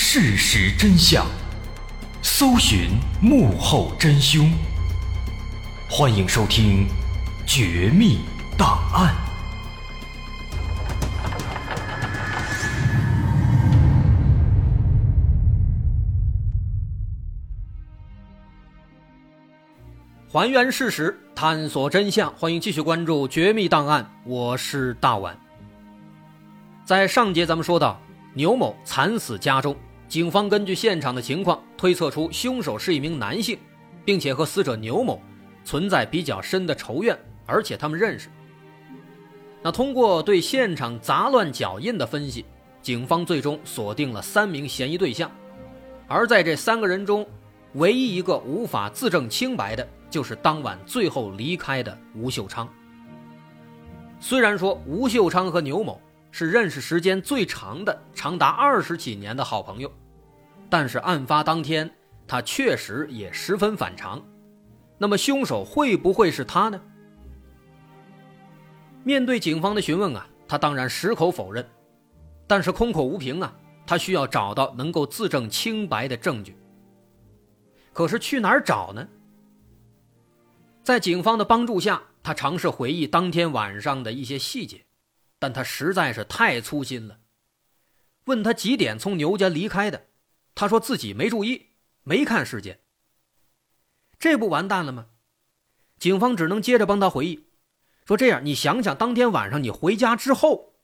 事实真相，搜寻幕后真凶。欢迎收听《绝密档案》，还原事实，探索真相。欢迎继续关注《绝密档案》，我是大碗。在上节咱们说到。牛某惨死家中，警方根据现场的情况推测出凶手是一名男性，并且和死者牛某存在比较深的仇怨，而且他们认识。那通过对现场杂乱脚印的分析，警方最终锁定了三名嫌疑对象，而在这三个人中，唯一一个无法自证清白的，就是当晚最后离开的吴秀昌。虽然说吴秀昌和牛某。是认识时间最长的，长达二十几年的好朋友，但是案发当天，他确实也十分反常。那么，凶手会不会是他呢？面对警方的询问啊，他当然矢口否认，但是空口无凭啊，他需要找到能够自证清白的证据。可是去哪儿找呢？在警方的帮助下，他尝试回忆当天晚上的一些细节。但他实在是太粗心了。问他几点从牛家离开的，他说自己没注意，没看时间。这不完蛋了吗？警方只能接着帮他回忆，说这样，你想想当天晚上你回家之后，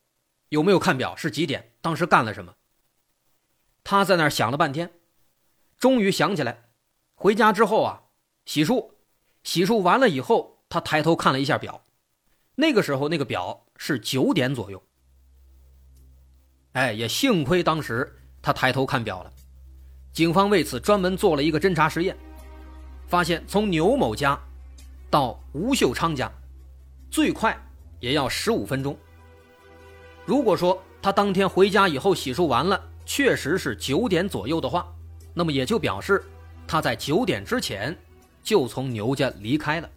有没有看表是几点？当时干了什么？他在那儿想了半天，终于想起来，回家之后啊，洗漱，洗漱完了以后，他抬头看了一下表。那个时候，那个表是九点左右。哎，也幸亏当时他抬头看表了。警方为此专门做了一个侦查实验，发现从牛某家到吴秀昌家，最快也要十五分钟。如果说他当天回家以后洗漱完了，确实是九点左右的话，那么也就表示他在九点之前就从牛家离开了。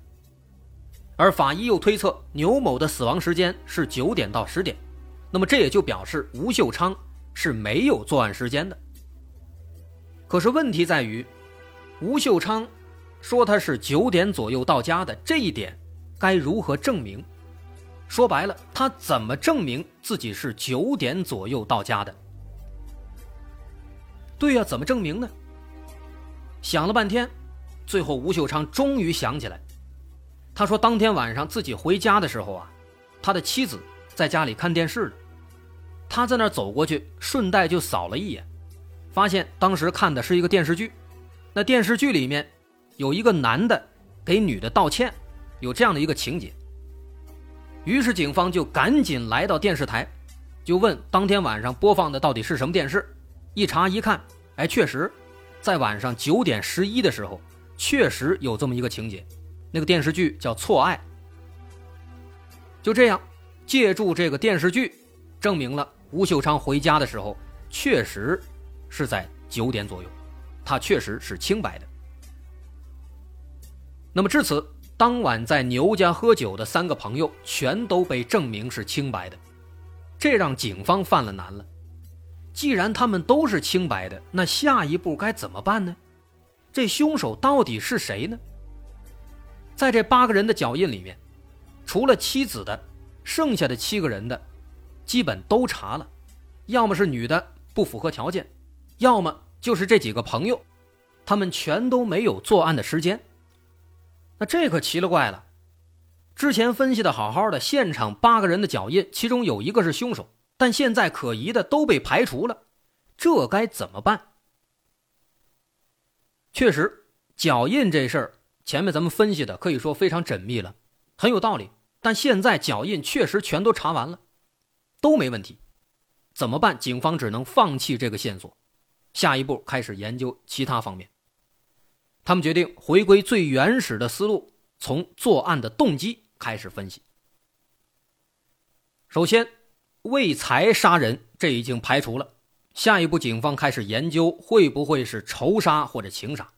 而法医又推测牛某的死亡时间是九点到十点，那么这也就表示吴秀昌是没有作案时间的。可是问题在于，吴秀昌说他是九点左右到家的这一点，该如何证明？说白了，他怎么证明自己是九点左右到家的？对呀，怎么证明呢？想了半天，最后吴秀昌终于想起来。他说，当天晚上自己回家的时候啊，他的妻子在家里看电视呢。他在那儿走过去，顺带就扫了一眼，发现当时看的是一个电视剧。那电视剧里面有一个男的给女的道歉，有这样的一个情节。于是警方就赶紧来到电视台，就问当天晚上播放的到底是什么电视。一查一看，哎，确实，在晚上九点十一的时候，确实有这么一个情节。那个电视剧叫《错爱》，就这样，借助这个电视剧，证明了吴秀昌回家的时候确实是在九点左右，他确实是清白的。那么至此，当晚在牛家喝酒的三个朋友全都被证明是清白的，这让警方犯了难了。既然他们都是清白的，那下一步该怎么办呢？这凶手到底是谁呢？在这八个人的脚印里面，除了妻子的，剩下的七个人的，基本都查了，要么是女的不符合条件，要么就是这几个朋友，他们全都没有作案的时间。那这可奇了怪了，之前分析的好好的，现场八个人的脚印，其中有一个是凶手，但现在可疑的都被排除了，这该怎么办？确实，脚印这事儿。前面咱们分析的可以说非常缜密了，很有道理。但现在脚印确实全都查完了，都没问题，怎么办？警方只能放弃这个线索，下一步开始研究其他方面。他们决定回归最原始的思路，从作案的动机开始分析。首先，为财杀人这已经排除了，下一步警方开始研究会不会是仇杀或者情杀。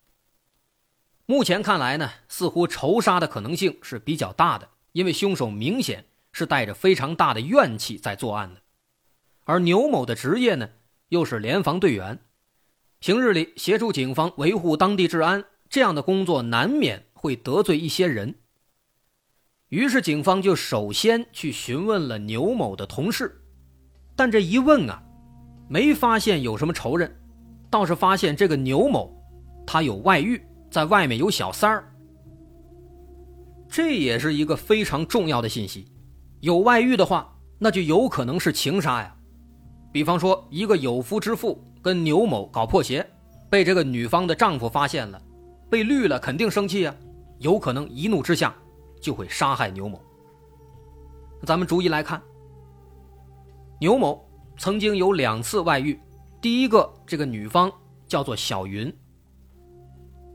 目前看来呢，似乎仇杀的可能性是比较大的，因为凶手明显是带着非常大的怨气在作案的。而牛某的职业呢，又是联防队员，平日里协助警方维护当地治安，这样的工作难免会得罪一些人。于是警方就首先去询问了牛某的同事，但这一问啊，没发现有什么仇人，倒是发现这个牛某他有外遇，在外面有小三儿。这也是一个非常重要的信息，有外遇的话，那就有可能是情杀呀。比方说，一个有夫之妇跟牛某搞破鞋，被这个女方的丈夫发现了，被绿了，肯定生气啊，有可能一怒之下就会杀害牛某。咱们逐一来看，牛某曾经有两次外遇，第一个这个女方叫做小云，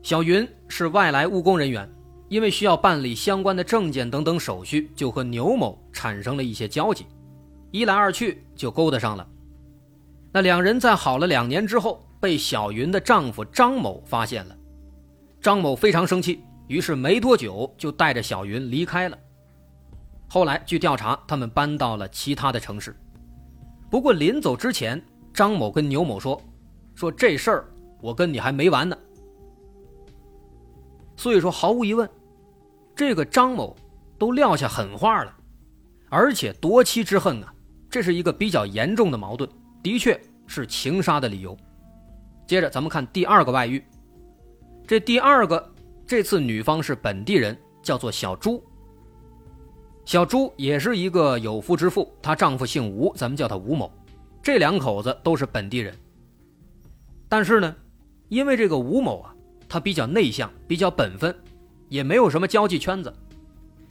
小云是外来务工人员。因为需要办理相关的证件等等手续，就和牛某产生了一些交集，一来二去就勾搭上了。那两人在好了两年之后，被小云的丈夫张某发现了，张某非常生气，于是没多久就带着小云离开了。后来据调查，他们搬到了其他的城市。不过临走之前，张某跟牛某说：“说这事儿我跟你还没完呢。”所以说，毫无疑问，这个张某都撂下狠话了，而且夺妻之恨啊，这是一个比较严重的矛盾，的确是情杀的理由。接着咱们看第二个外遇，这第二个这次女方是本地人，叫做小朱。小朱也是一个有夫之妇，她丈夫姓吴，咱们叫他吴某，这两口子都是本地人。但是呢，因为这个吴某啊。他比较内向，比较本分，也没有什么交际圈子，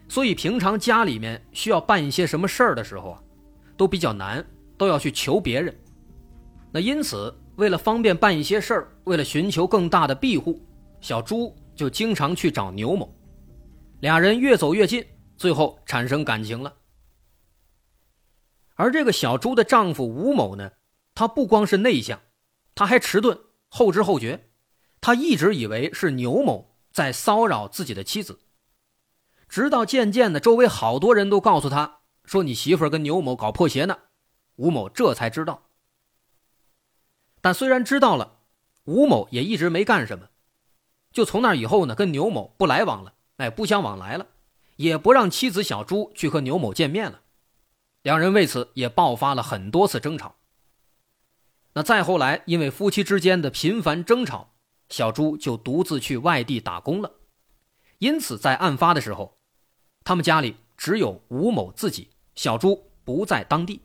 所以平常家里面需要办一些什么事儿的时候啊，都比较难，都要去求别人。那因此，为了方便办一些事儿，为了寻求更大的庇护，小朱就经常去找牛某，俩人越走越近，最后产生感情了。而这个小朱的丈夫吴某呢，他不光是内向，他还迟钝、后知后觉。他一直以为是牛某在骚扰自己的妻子，直到渐渐的，周围好多人都告诉他说：“你媳妇跟牛某搞破鞋呢。”吴某这才知道。但虽然知道了，吴某也一直没干什么，就从那以后呢，跟牛某不来往了，哎，不相往来了，也不让妻子小朱去和牛某见面了，两人为此也爆发了很多次争吵。那再后来，因为夫妻之间的频繁争吵。小朱就独自去外地打工了，因此在案发的时候，他们家里只有吴某自己，小朱不在当地。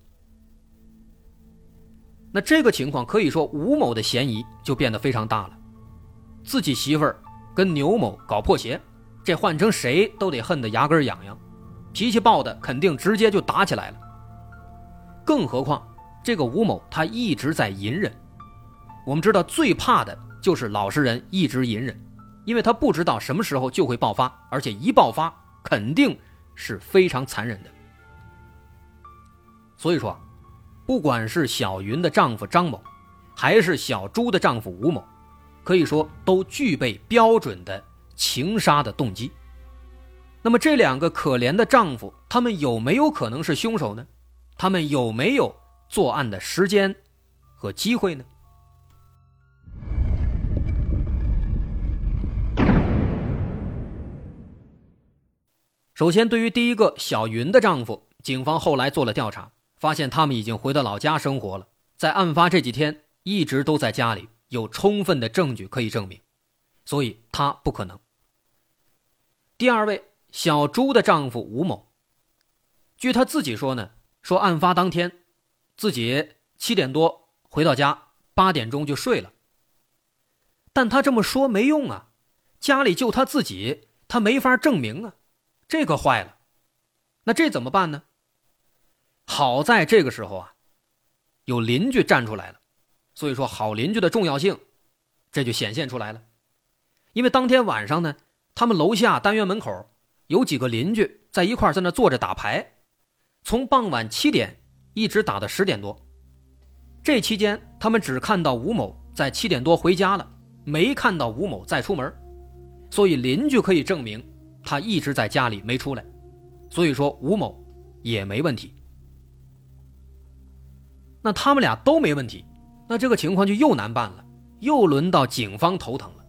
那这个情况可以说吴某的嫌疑就变得非常大了，自己媳妇儿跟牛某搞破鞋，这换成谁都得恨得牙根痒痒，脾气暴的肯定直接就打起来了。更何况这个吴某他一直在隐忍，我们知道最怕的。就是老实人一直隐忍，因为他不知道什么时候就会爆发，而且一爆发肯定是非常残忍的。所以说，不管是小云的丈夫张某，还是小朱的丈夫吴某，可以说都具备标准的情杀的动机。那么这两个可怜的丈夫，他们有没有可能是凶手呢？他们有没有作案的时间和机会呢？首先，对于第一个小云的丈夫，警方后来做了调查，发现他们已经回到老家生活了，在案发这几天一直都在家里，有充分的证据可以证明，所以他不可能。第二位小朱的丈夫吴某，据他自己说呢，说案发当天，自己七点多回到家，八点钟就睡了。但他这么说没用啊，家里就他自己，他没法证明啊。这可坏了，那这怎么办呢？好在这个时候啊，有邻居站出来了，所以说好邻居的重要性，这就显现出来了。因为当天晚上呢，他们楼下单元门口有几个邻居在一块在那坐着打牌，从傍晚七点一直打到十点多。这期间，他们只看到吴某在七点多回家了，没看到吴某再出门，所以邻居可以证明。他一直在家里没出来，所以说吴某也没问题。那他们俩都没问题，那这个情况就又难办了，又轮到警方头疼了。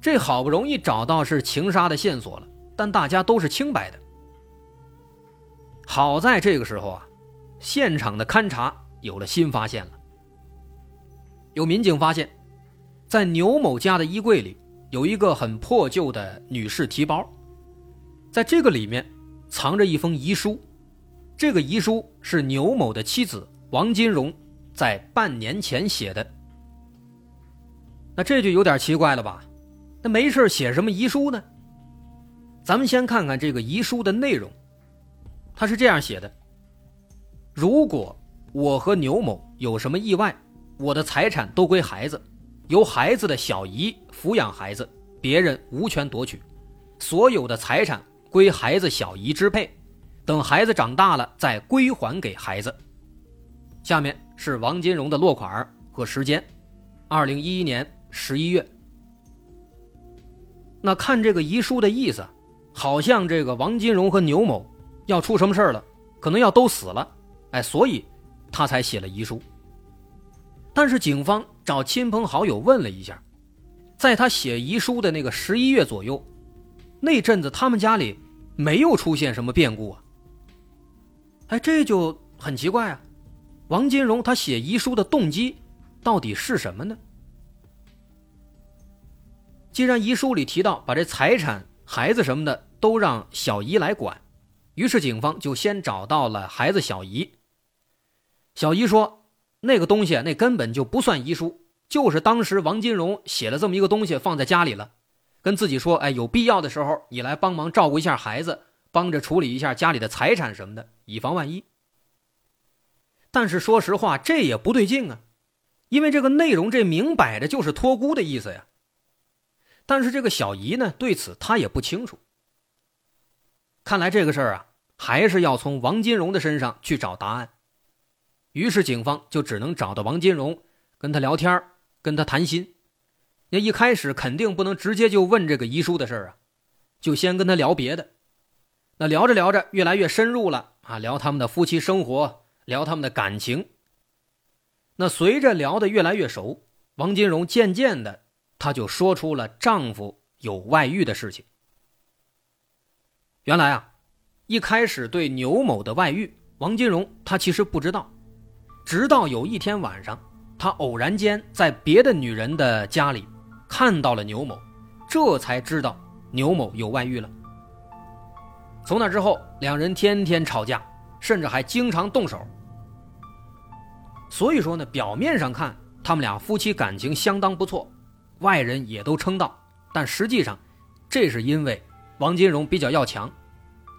这好不容易找到是情杀的线索了，但大家都是清白的。好在这个时候啊，现场的勘查有了新发现了。有民警发现，在牛某家的衣柜里有一个很破旧的女士提包，在这个里面藏着一封遗书。这个遗书是牛某的妻子王金荣在半年前写的。那这就有点奇怪了吧？那没事写什么遗书呢？咱们先看看这个遗书的内容，他是这样写的：如果我和牛某有什么意外，我的财产都归孩子，由孩子的小姨抚养孩子，别人无权夺取，所有的财产归孩子小姨支配。等孩子长大了再归还给孩子。下面是王金荣的落款和时间：二零一一年十一月。那看这个遗书的意思，好像这个王金荣和牛某要出什么事了，可能要都死了，哎，所以他才写了遗书。但是警方找亲朋好友问了一下，在他写遗书的那个十一月左右，那阵子他们家里没有出现什么变故啊。哎，这就很奇怪啊！王金荣他写遗书的动机到底是什么呢？既然遗书里提到把这财产、孩子什么的都让小姨来管，于是警方就先找到了孩子小姨。小姨说：“那个东西那根本就不算遗书，就是当时王金荣写了这么一个东西放在家里了，跟自己说：‘哎，有必要的时候你来帮忙照顾一下孩子。’”帮着处理一下家里的财产什么的，以防万一。但是说实话，这也不对劲啊，因为这个内容这明摆着就是托孤的意思呀。但是这个小姨呢，对此她也不清楚。看来这个事儿啊，还是要从王金荣的身上去找答案。于是警方就只能找到王金荣，跟他聊天，跟他谈心。那一开始肯定不能直接就问这个遗书的事儿啊，就先跟他聊别的。那聊着聊着，越来越深入了啊！聊他们的夫妻生活，聊他们的感情。那随着聊得越来越熟，王金荣渐渐的，他就说出了丈夫有外遇的事情。原来啊，一开始对牛某的外遇，王金荣他其实不知道，直到有一天晚上，他偶然间在别的女人的家里看到了牛某，这才知道牛某有外遇了。从那之后，两人天天吵架，甚至还经常动手。所以说呢，表面上看他们俩夫妻感情相当不错，外人也都称道。但实际上，这是因为王金荣比较要强，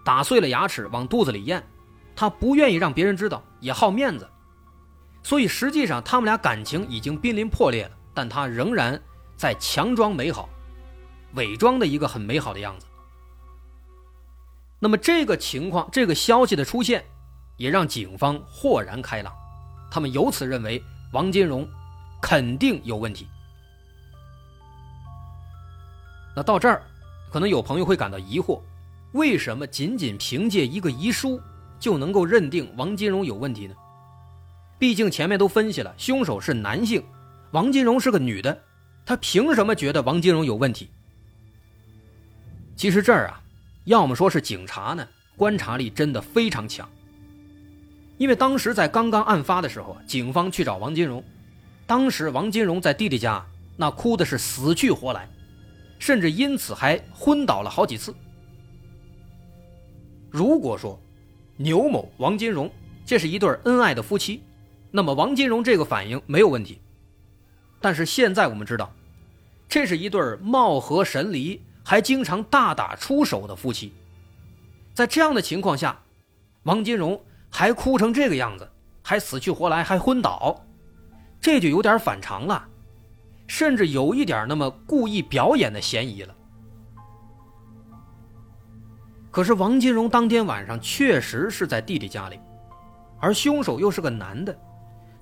打碎了牙齿往肚子里咽，他不愿意让别人知道，也好面子。所以实际上他们俩感情已经濒临破裂了，但他仍然在强装美好，伪装的一个很美好的样子。那么这个情况，这个消息的出现，也让警方豁然开朗，他们由此认为王金荣肯定有问题。那到这儿，可能有朋友会感到疑惑：为什么仅仅凭借一个遗书就能够认定王金荣有问题呢？毕竟前面都分析了，凶手是男性，王金荣是个女的，他凭什么觉得王金荣有问题？其实这儿啊。要么说是警察呢，观察力真的非常强。因为当时在刚刚案发的时候，警方去找王金荣，当时王金荣在弟弟家，那哭的是死去活来，甚至因此还昏倒了好几次。如果说牛某、王金荣这是一对恩爱的夫妻，那么王金荣这个反应没有问题。但是现在我们知道，这是一对貌合神离。还经常大打出手的夫妻，在这样的情况下，王金荣还哭成这个样子，还死去活来，还昏倒，这就有点反常了，甚至有一点那么故意表演的嫌疑了。可是王金荣当天晚上确实是在弟弟家里，而凶手又是个男的，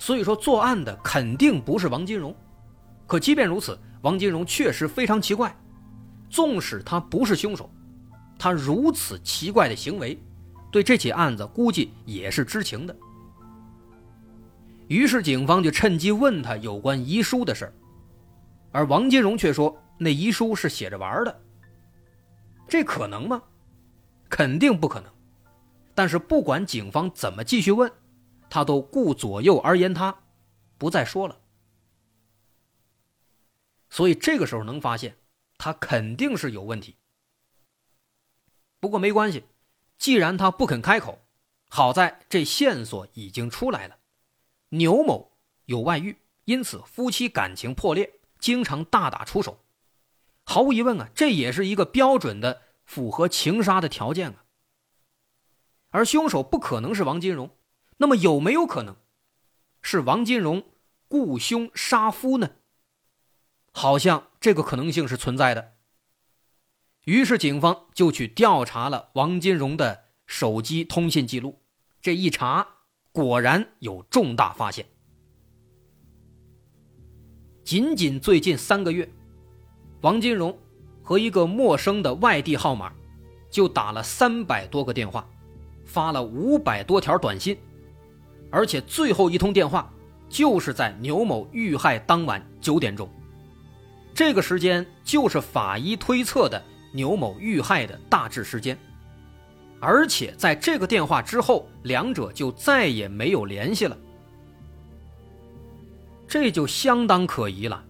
所以说作案的肯定不是王金荣。可即便如此，王金荣确实非常奇怪。纵使他不是凶手，他如此奇怪的行为，对这起案子估计也是知情的。于是警方就趁机问他有关遗书的事儿，而王金荣却说那遗书是写着玩的。这可能吗？肯定不可能。但是不管警方怎么继续问，他都顾左右而言他，不再说了。所以这个时候能发现，他肯定是有问题。不过没关系，既然他不肯开口，好在这线索已经出来了。牛某有外遇，因此夫妻感情破裂，经常大打出手。毫无疑问啊，这也是一个标准的符合情杀的条件啊。而凶手不可能是王金荣，那么有没有可能是王金荣雇凶杀夫呢？好像这个可能性是存在的。于是警方就去调查了王金荣的手机通信记录，这一查，果然有重大发现。仅仅最近三个月，王金荣和一个陌生的外地号码就打了三百多个电话。发了五百多条短信，而且最后一通电话就是在牛某遇害当晚九点钟，这个时间就是法医推测的牛某遇害的大致时间。而且在这个电话之后，两者就再也没有联系了，这就相当可疑了。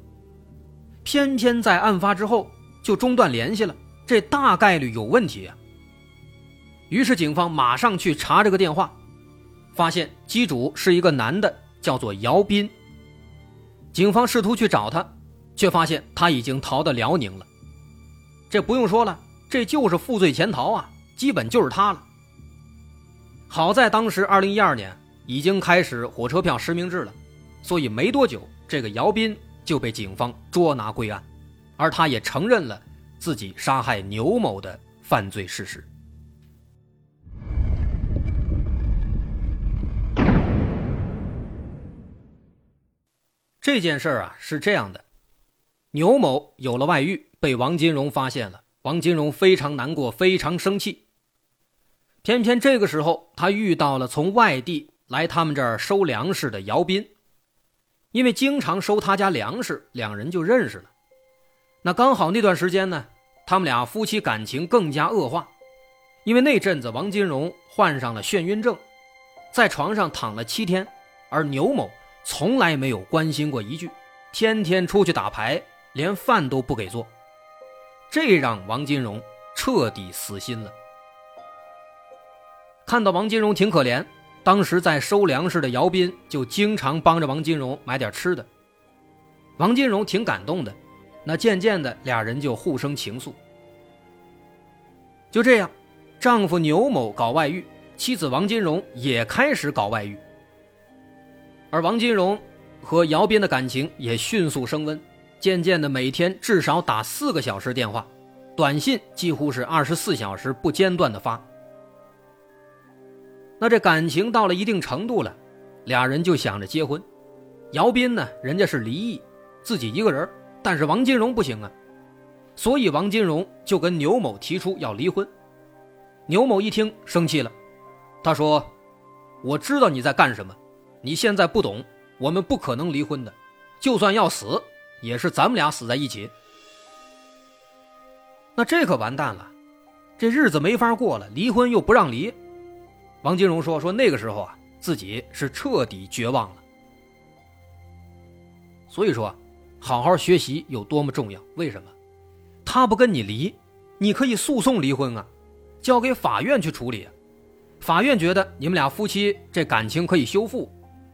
偏偏在案发之后就中断联系了，这大概率有问题啊。于是警方马上去查这个电话，发现机主是一个男的，叫做姚斌。警方试图去找他，却发现他已经逃到辽宁了。这不用说了，这就是负罪潜逃啊，基本就是他了。好在当时二零一二年已经开始火车票实名制了，所以没多久，这个姚斌就被警方捉拿归案，而他也承认了自己杀害牛某的犯罪事实。这件事儿啊是这样的，牛某有了外遇，被王金荣发现了。王金荣非常难过，非常生气。偏偏这个时候，他遇到了从外地来他们这儿收粮食的姚斌，因为经常收他家粮食，两人就认识了。那刚好那段时间呢，他们俩夫妻感情更加恶化，因为那阵子王金荣患上了眩晕症，在床上躺了七天，而牛某。从来没有关心过一句，天天出去打牌，连饭都不给做，这让王金荣彻底死心了。看到王金荣挺可怜，当时在收粮食的姚斌就经常帮着王金荣买点吃的。王金荣挺感动的，那渐渐的俩人就互生情愫。就这样，丈夫牛某搞外遇，妻子王金荣也开始搞外遇。而王金荣和姚斌的感情也迅速升温，渐渐的每天至少打四个小时电话，短信几乎是二十四小时不间断的发。那这感情到了一定程度了，俩人就想着结婚。姚斌呢，人家是离异，自己一个人，但是王金荣不行啊，所以王金荣就跟牛某提出要离婚。牛某一听生气了，他说：“我知道你在干什么。”你现在不懂，我们不可能离婚的，就算要死，也是咱们俩死在一起。那这可完蛋了，这日子没法过了，离婚又不让离。王金荣说：“说那个时候啊，自己是彻底绝望了。所以说，好好学习有多么重要？为什么？他不跟你离，你可以诉讼离婚啊，交给法院去处理。法院觉得你们俩夫妻这感情可以修复。”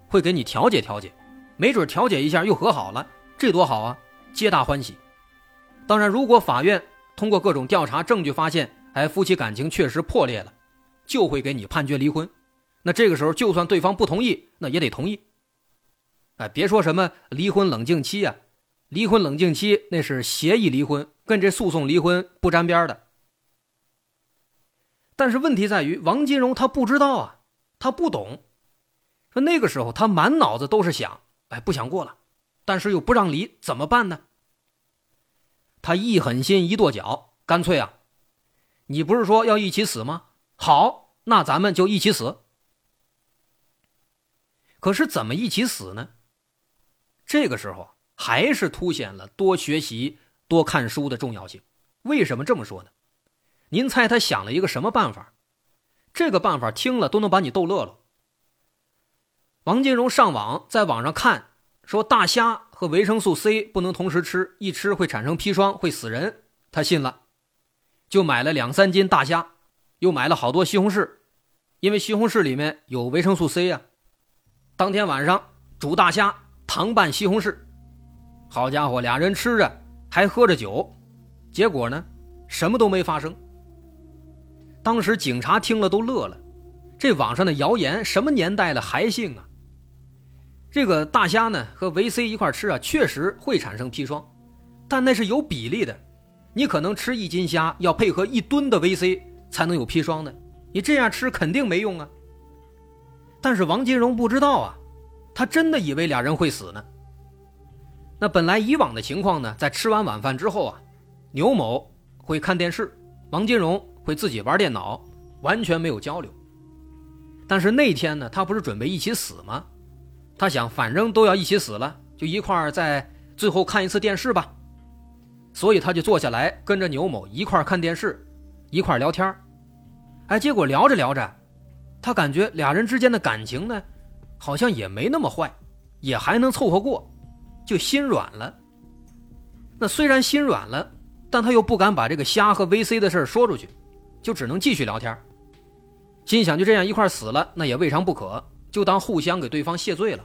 会给你调解调解，没准调解一下又和好了，这多好啊，皆大欢喜。当然，如果法院通过各种调查证据发现，哎，夫妻感情确实破裂了，就会给你判决离婚。那这个时候，就算对方不同意，那也得同意。哎，别说什么离婚冷静期呀，离婚冷静期那是协议离婚，跟这诉讼离婚不沾边的。但是问题在于，王金荣他不知道啊，他不懂。说那个时候，他满脑子都是想，哎，不想过了，但是又不让离，怎么办呢？他一狠心，一跺脚，干脆啊，你不是说要一起死吗？好，那咱们就一起死。可是怎么一起死呢？这个时候还是凸显了多学习、多看书的重要性。为什么这么说呢？您猜他想了一个什么办法？这个办法听了都能把你逗乐了。王金荣上网，在网上看，说大虾和维生素 C 不能同时吃，一吃会产生砒霜，会死人。他信了，就买了两三斤大虾，又买了好多西红柿，因为西红柿里面有维生素 C 呀。当天晚上煮大虾，糖拌西红柿，好家伙，俩人吃着还喝着酒，结果呢，什么都没发生。当时警察听了都乐了，这网上的谣言什么年代了还信啊？这个大虾呢和维 C 一块吃啊，确实会产生砒霜，但那是有比例的。你可能吃一斤虾要配合一吨的维 C 才能有砒霜呢，你这样吃肯定没用啊。但是王金荣不知道啊，他真的以为俩人会死呢。那本来以往的情况呢，在吃完晚饭之后啊，牛某会看电视，王金荣会自己玩电脑，完全没有交流。但是那天呢，他不是准备一起死吗？他想，反正都要一起死了，就一块儿在最后看一次电视吧。所以他就坐下来，跟着牛某一块儿看电视，一块儿聊天哎，结果聊着聊着，他感觉俩人之间的感情呢，好像也没那么坏，也还能凑合过，就心软了。那虽然心软了，但他又不敢把这个虾和 VC 的事说出去，就只能继续聊天心想就这样一块儿死了，那也未尝不可。就当互相给对方谢罪了。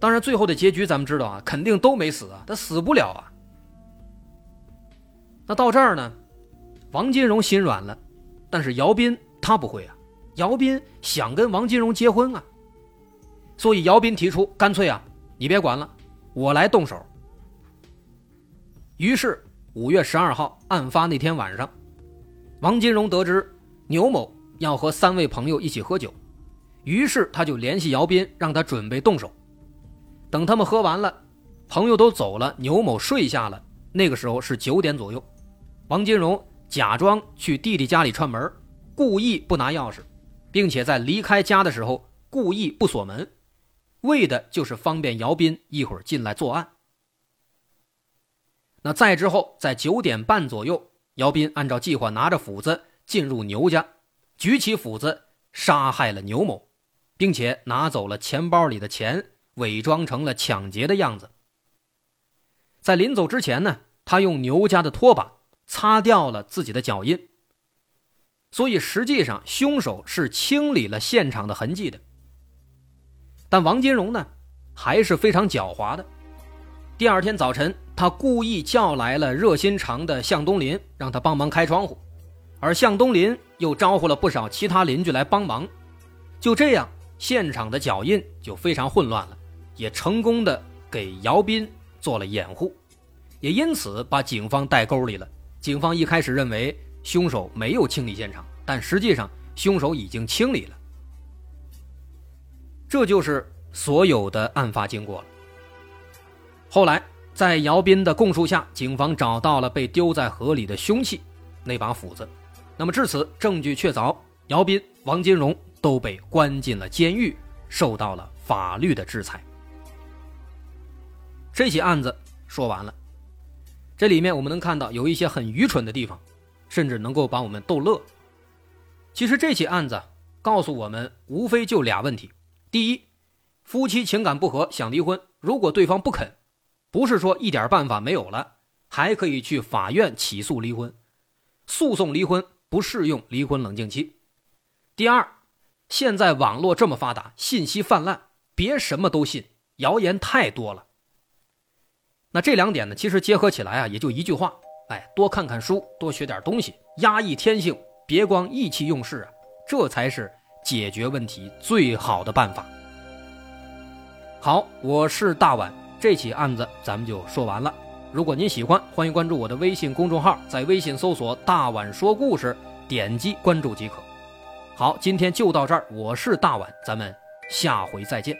当然，最后的结局咱们知道啊，肯定都没死啊，他死不了啊。那到这儿呢，王金荣心软了，但是姚斌他不会啊。姚斌想跟王金荣结婚啊，所以姚斌提出，干脆啊，你别管了，我来动手。于是五月十二号案发那天晚上，王金荣得知牛某要和三位朋友一起喝酒。于是他就联系姚斌，让他准备动手。等他们喝完了，朋友都走了，牛某睡下了。那个时候是九点左右，王金荣假装去弟弟家里串门，故意不拿钥匙，并且在离开家的时候故意不锁门，为的就是方便姚斌一会儿进来作案。那再之后，在九点半左右，姚斌按照计划拿着斧子进入牛家，举起斧子杀害了牛某。并且拿走了钱包里的钱，伪装成了抢劫的样子。在临走之前呢，他用牛家的拖把擦掉了自己的脚印。所以实际上，凶手是清理了现场的痕迹的。但王金荣呢，还是非常狡猾的。第二天早晨，他故意叫来了热心肠的向东林，让他帮忙开窗户，而向东林又招呼了不少其他邻居来帮忙。就这样。现场的脚印就非常混乱了，也成功的给姚斌做了掩护，也因此把警方带沟里了。警方一开始认为凶手没有清理现场，但实际上凶手已经清理了。这就是所有的案发经过了。后来在姚斌的供述下，警方找到了被丢在河里的凶器，那把斧子。那么至此证据确凿，姚斌、王金荣。都被关进了监狱，受到了法律的制裁。这起案子说完了，这里面我们能看到有一些很愚蠢的地方，甚至能够把我们逗乐。其实这起案子告诉我们，无非就俩问题：第一，夫妻情感不和想离婚，如果对方不肯，不是说一点办法没有了，还可以去法院起诉离婚，诉讼离婚不适用离婚冷静期。第二。现在网络这么发达，信息泛滥，别什么都信，谣言太多了。那这两点呢，其实结合起来啊，也就一句话：哎，多看看书，多学点东西，压抑天性，别光意气用事啊，这才是解决问题最好的办法。好，我是大碗，这起案子咱们就说完了。如果您喜欢，欢迎关注我的微信公众号，在微信搜索“大碗说故事”，点击关注即可。好，今天就到这儿。我是大碗，咱们下回再见。